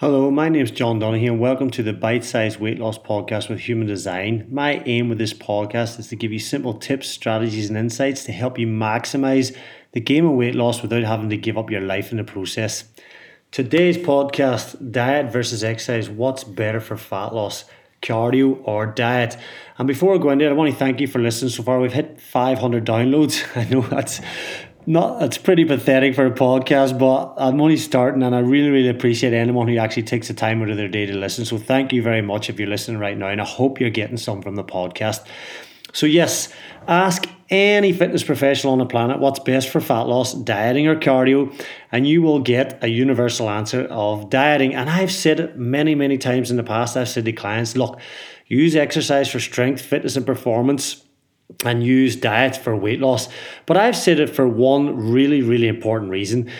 Hello, my name is John Donahue, and welcome to the Bite Size Weight Loss Podcast with Human Design. My aim with this podcast is to give you simple tips, strategies, and insights to help you maximize the game of weight loss without having to give up your life in the process. Today's podcast diet versus exercise what's better for fat loss? Cardio or diet? And before I go into it, I want to thank you for listening so far. We've hit 500 downloads. I know that's not it's pretty pathetic for a podcast, but I'm only starting and I really, really appreciate anyone who actually takes the time out of their day to listen. So thank you very much if you're listening right now, and I hope you're getting some from the podcast. So yes, ask any fitness professional on the planet what's best for fat loss, dieting or cardio, and you will get a universal answer of dieting. And I've said it many, many times in the past. I've said to clients, look, use exercise for strength, fitness, and performance and use diet for weight loss. But I've said it for one really, really important reason.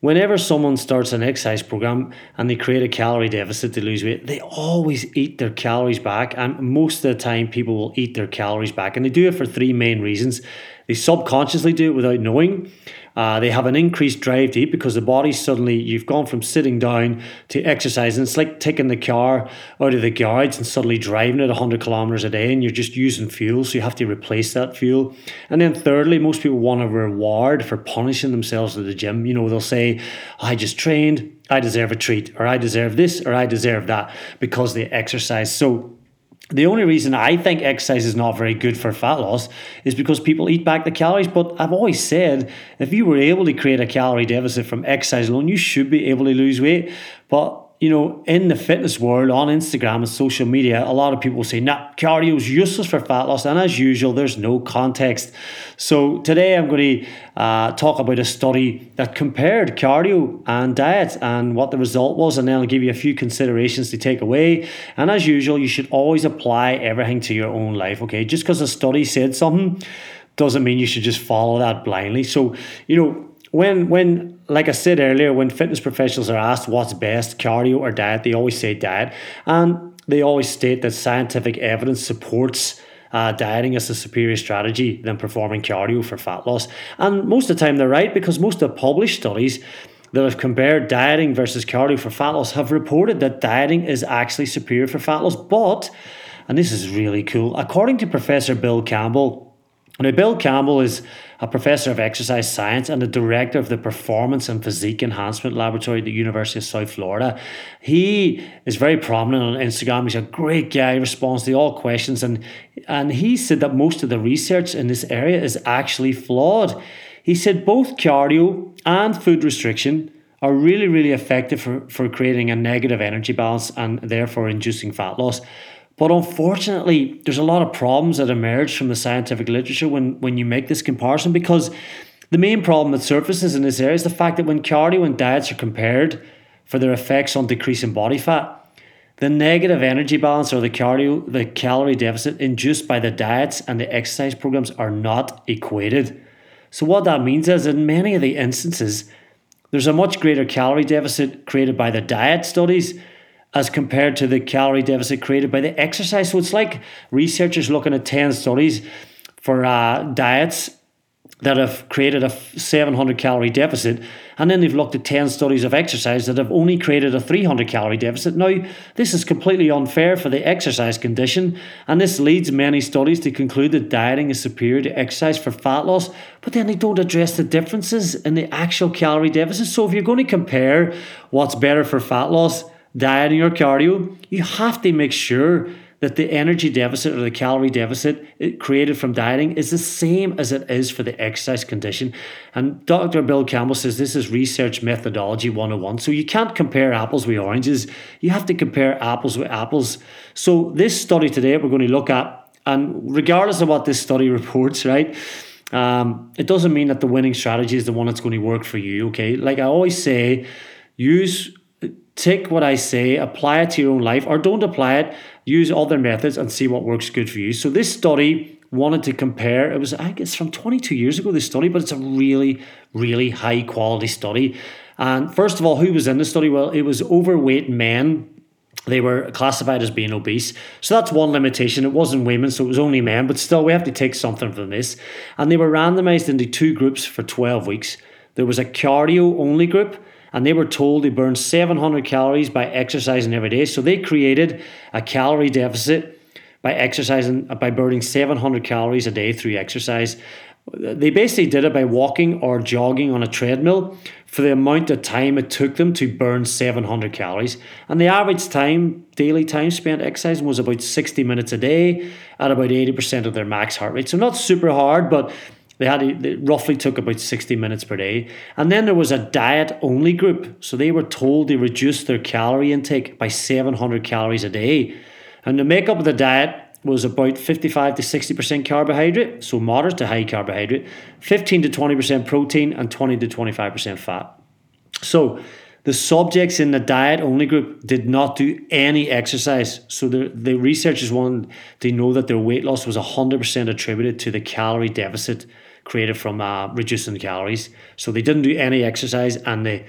Whenever someone starts an exercise program and they create a calorie deficit to lose weight, they always eat their calories back. And most of the time, people will eat their calories back. And they do it for three main reasons. They subconsciously do it without knowing. Uh, they have an increased drive to eat because the body suddenly, you've gone from sitting down to exercising. It's like taking the car out of the garage and suddenly driving it 100 kilometers a day and you're just using fuel. So you have to replace that fuel. And then, thirdly, most people want a reward for punishing themselves at the gym. You know, they'll say, I just trained, I deserve a treat, or I deserve this, or I deserve that because they exercise. So the only reason I think exercise is not very good for fat loss is because people eat back the calories. But I've always said if you were able to create a calorie deficit from exercise alone, you should be able to lose weight. But you know, in the fitness world, on Instagram and social media, a lot of people say, nah, cardio is useless for fat loss. And as usual, there's no context. So today I'm going to uh, talk about a study that compared cardio and diet and what the result was. And then I'll give you a few considerations to take away. And as usual, you should always apply everything to your own life, okay? Just because a study said something doesn't mean you should just follow that blindly. So, you know, when when like I said earlier, when fitness professionals are asked what's best, cardio or diet, they always say diet, and they always state that scientific evidence supports. Uh, dieting as a superior strategy than performing cardio for fat loss. And most of the time they're right because most of the published studies that have compared dieting versus cardio for fat loss have reported that dieting is actually superior for fat loss. But, and this is really cool, according to Professor Bill Campbell, now, Bill Campbell is a professor of exercise science and the director of the Performance and Physique Enhancement Laboratory at the University of South Florida. He is very prominent on Instagram. He's a great guy. He responds to all questions, and and he said that most of the research in this area is actually flawed. He said both cardio and food restriction are really, really effective for, for creating a negative energy balance and therefore inducing fat loss. But unfortunately, there's a lot of problems that emerge from the scientific literature when, when you make this comparison because the main problem that surfaces in this area is the fact that when cardio and diets are compared for their effects on decreasing body fat, the negative energy balance or the cardio, the calorie deficit induced by the diets and the exercise programs are not equated. So, what that means is, in many of the instances, there's a much greater calorie deficit created by the diet studies as compared to the calorie deficit created by the exercise. So it's like researchers looking at 10 studies for uh, diets that have created a 700 calorie deficit, and then they've looked at 10 studies of exercise that have only created a 300 calorie deficit. Now, this is completely unfair for the exercise condition, and this leads many studies to conclude that dieting is superior to exercise for fat loss, but then they don't address the differences in the actual calorie deficit. So, if you're going to compare what's better for fat loss, dieting or cardio, you have to make sure that the energy deficit or the calorie deficit created from dieting is the same as it is for the exercise condition. And Dr. Bill Campbell says this is research methodology 101. So you can't compare apples with oranges. You have to compare apples with apples. So this study today we're going to look at, and regardless of what this study reports, right? Um, it doesn't mean that the winning strategy is the one that's going to work for you. Okay, like I always say, use take what I say, apply it to your own life, or don't apply it, use other methods and see what works good for you. So this study wanted to compare, it was, I guess, from 22 years ago, this study, but it's a really, really high quality study. And first of all, who was in the study? Well, it was overweight men. They were classified as being obese. So that's one limitation. It wasn't women, so it was only men, but still, we have to take something from this. And they were randomized into two groups for 12 weeks. There was a cardio only group and they were told they burned 700 calories by exercising every day. So they created a calorie deficit by exercising, uh, by burning 700 calories a day through exercise. They basically did it by walking or jogging on a treadmill for the amount of time it took them to burn 700 calories. And the average time, daily time spent exercising was about 60 minutes a day at about 80% of their max heart rate. So not super hard, but they had it roughly took about 60 minutes per day. And then there was a diet only group. So they were told they reduced their calorie intake by 700 calories a day. And the makeup of the diet was about 55 to 60% carbohydrate, so moderate to high carbohydrate, 15 to 20% protein, and 20 to 25% fat. So the subjects in the diet only group did not do any exercise. So the, the researchers wanted to know that their weight loss was 100% attributed to the calorie deficit created from uh, reducing calories. So they didn't do any exercise, and the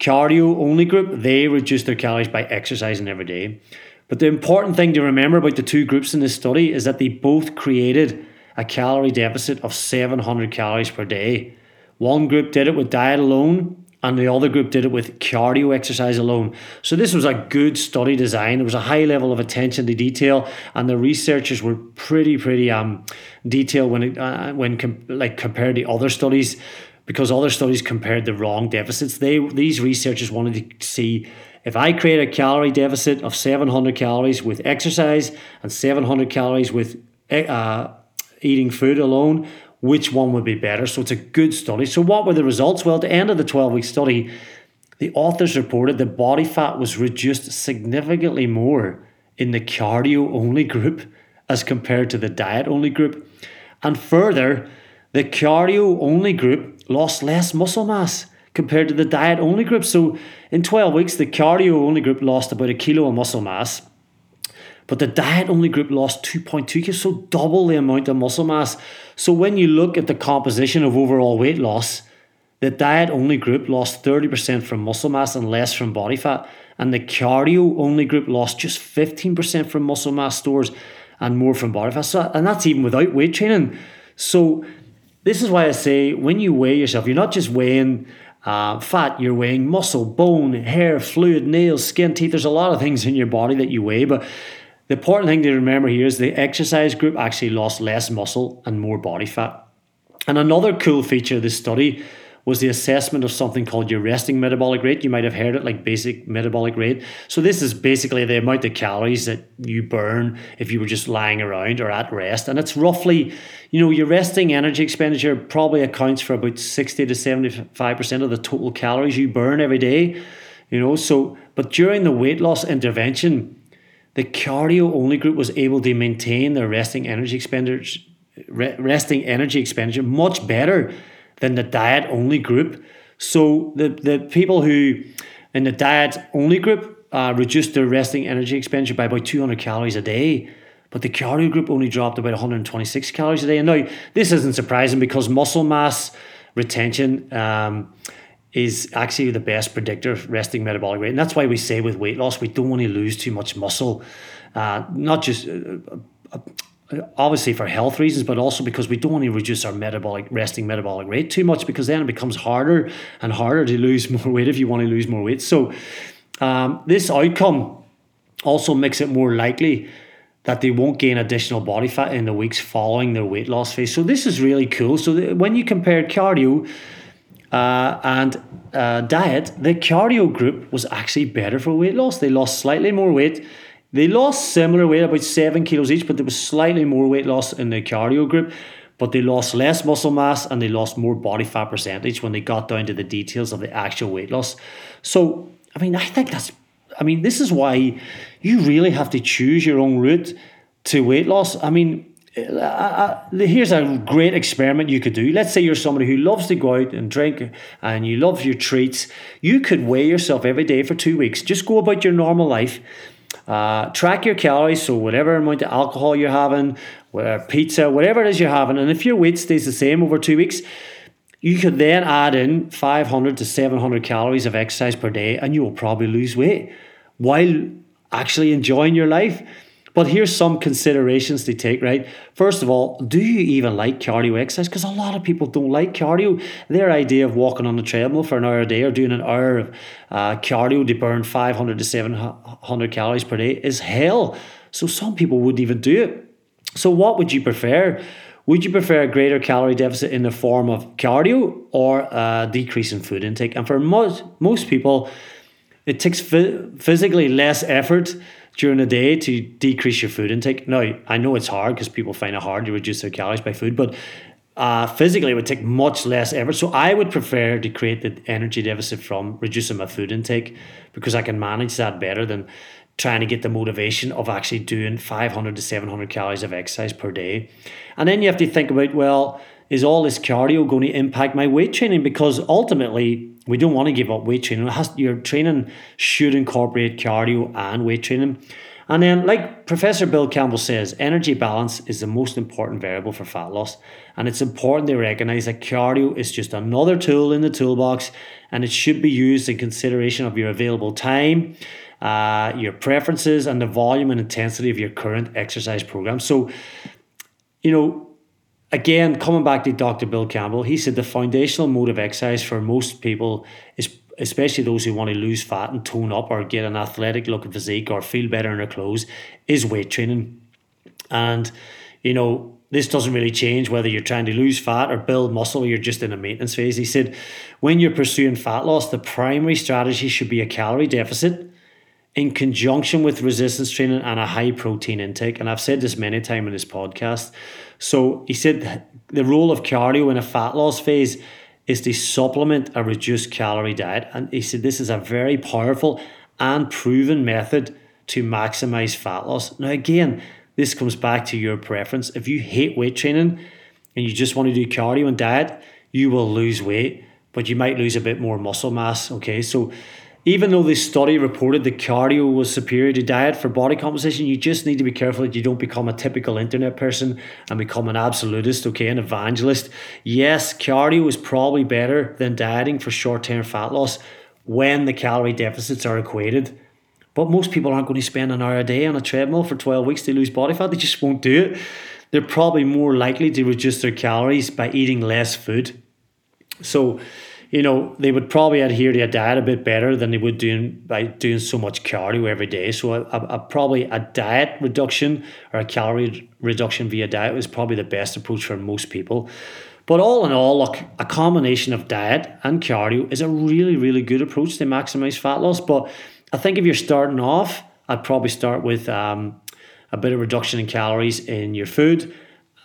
cardio only group they reduced their calories by exercising every day. But the important thing to remember about the two groups in this study is that they both created a calorie deficit of 700 calories per day. One group did it with diet alone, and the other group did it with cardio exercise alone. So this was a good study design. There was a high level of attention to detail, and the researchers were pretty pretty um detailed when it uh, when com- like compared to other studies, because other studies compared the wrong deficits. They these researchers wanted to see if I create a calorie deficit of 700 calories with exercise and 700 calories with eh, uh, eating food alone, which one would be better? So it's a good study. So, what were the results? Well, at the end of the 12 week study, the authors reported that body fat was reduced significantly more in the cardio only group as compared to the diet only group. And further, the cardio only group lost less muscle mass compared to the diet only group. So in 12 weeks, the cardio only group lost about a kilo of muscle mass, but the diet only group lost 2.2 kilos, so double the amount of muscle mass. So when you look at the composition of overall weight loss, the diet only group lost 30% from muscle mass and less from body fat, and the cardio only group lost just 15% from muscle mass stores and more from body fat. So, and that's even without weight training. So this is why I say when you weigh yourself, you're not just weighing uh, fat, you're weighing muscle, bone, hair, fluid, nails, skin, teeth. There's a lot of things in your body that you weigh, but the important thing to remember here is the exercise group actually lost less muscle and more body fat. And another cool feature of this study was the assessment of something called your resting metabolic rate. You might have heard it like basic metabolic rate. So this is basically the amount of calories that you burn if you were just lying around or at rest. And it's roughly, you know, your resting energy expenditure probably accounts for about 60 to 75% of the total calories you burn every day. You know, so but during the weight loss intervention, the cardio only group was able to maintain their resting energy expenditure resting energy expenditure much better than the diet only group. So the, the people who in the diet only group uh, reduced their resting energy expenditure by about 200 calories a day. But the cardio group only dropped about 126 calories a day. And now, this isn't surprising because muscle mass retention um, is actually the best predictor of resting metabolic rate. And that's why we say with weight loss, we don't want to lose too much muscle. Uh, not just uh, uh obviously for health reasons, but also because we don't want to reduce our metabolic resting metabolic rate too much because then it becomes harder and harder to lose more weight if you want to lose more weight. So um, this outcome also makes it more likely that they won't gain additional body fat in the weeks following their weight loss phase. So this is really cool. So when you compare cardio uh, and uh, diet, the cardio group was actually better for weight loss. They lost slightly more weight they lost similar weight, about seven kilos each, but there was slightly more weight loss in the cardio group. But they lost less muscle mass and they lost more body fat percentage when they got down to the details of the actual weight loss. So, I mean, I think that's, I mean, this is why you really have to choose your own route to weight loss. I mean, uh, uh, here's a great experiment you could do. Let's say you're somebody who loves to go out and drink and you love your treats. You could weigh yourself every day for two weeks. Just go about your normal life uh, track your calories, so whatever amount of alcohol you're having, whatever, pizza, whatever it is you're having, and if your weight stays the same over two weeks, you could then add in 500 to 700 calories of exercise per day, and you will probably lose weight while actually enjoying your life. But here's some considerations to take, right? First of all, do you even like cardio exercise? Because a lot of people don't like cardio. Their idea of walking on the treadmill for an hour a day or doing an hour of uh, cardio to burn 500 to 700 calories per day is hell. So some people wouldn't even do it. So what would you prefer? Would you prefer a greater calorie deficit in the form of cardio or a decrease in food intake? And for most most people, it takes physically less effort during the day to decrease your food intake. Now, I know it's hard because people find it hard to reduce their calories by food, but uh, physically it would take much less effort. So I would prefer to create the energy deficit from reducing my food intake because I can manage that better than trying to get the motivation of actually doing 500 to 700 calories of exercise per day. And then you have to think about, well, is all this cardio going to impact my weight training? Because ultimately, we don't want to give up weight training. Has, your training should incorporate cardio and weight training. And then, like Professor Bill Campbell says, energy balance is the most important variable for fat loss. And it's important to recognize that cardio is just another tool in the toolbox and it should be used in consideration of your available time, uh, your preferences, and the volume and intensity of your current exercise program. So, you know, again, coming back to Dr. Bill Campbell, he said the foundational mode of exercise for most people is especially those who want to lose fat and tone up or get an athletic looking physique or feel better in their clothes is weight training. And, you know, this doesn't really change whether you're trying to lose fat or build muscle or you're just in a maintenance phase. He said, when you're pursuing fat loss, the primary strategy should be a calorie deficit in conjunction with resistance training and a high protein intake. And I've said this many times in this podcast. So he said the role of cardio in a fat loss phase is to supplement a reduced calorie diet. And he said this is a very powerful and proven method to maximize fat loss. Now, again, this comes back to your preference. If you hate weight training and you just want to do cardio and diet, you will lose weight, but you might lose a bit more muscle mass. Okay, so even though this study reported that cardio was superior to diet for body composition, you just need to be careful that you don't become a typical internet person and become an absolutist, okay, an evangelist. Yes, cardio is probably better than dieting for short term fat loss when the calorie deficits are equated. But most people aren't going to spend an hour a day on a treadmill for 12 weeks to lose body fat. They just won't do it. They're probably more likely to reduce their calories by eating less food. So, you know, they would probably adhere to a diet a bit better than they would doing by doing so much cardio every day. So a, a, a, probably a diet reduction or a calorie reduction via diet was probably the best approach for most people. But all in all, look, a combination of diet and cardio is a really, really good approach to maximize fat loss. But I think if you're starting off, I'd probably start with um, a bit of reduction in calories in your food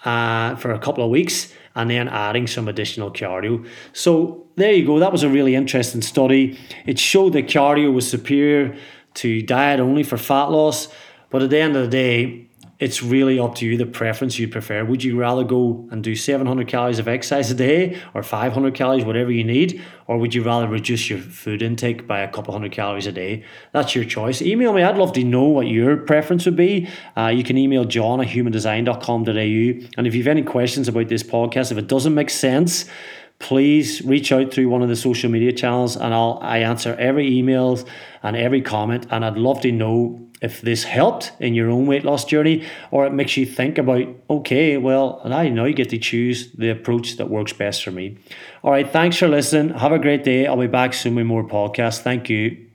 uh, for a couple of weeks and then adding some additional cardio. So there you go. That was a really interesting study. It showed that cardio was superior to diet only for fat loss. But at the end of the day, it's really up to you the preference you prefer. Would you rather go and do 700 calories of exercise a day or 500 calories, whatever you need? Or would you rather reduce your food intake by a couple hundred calories a day? That's your choice. Email me. I'd love to know what your preference would be. Uh, you can email john at humandesign.com.au. And if you have any questions about this podcast, if it doesn't make sense, please reach out through one of the social media channels and I'll I answer every email and every comment and I'd love to know if this helped in your own weight loss journey or it makes you think about okay well I now you get to choose the approach that works best for me. All right thanks for listening. Have a great day. I'll be back soon with more podcasts. Thank you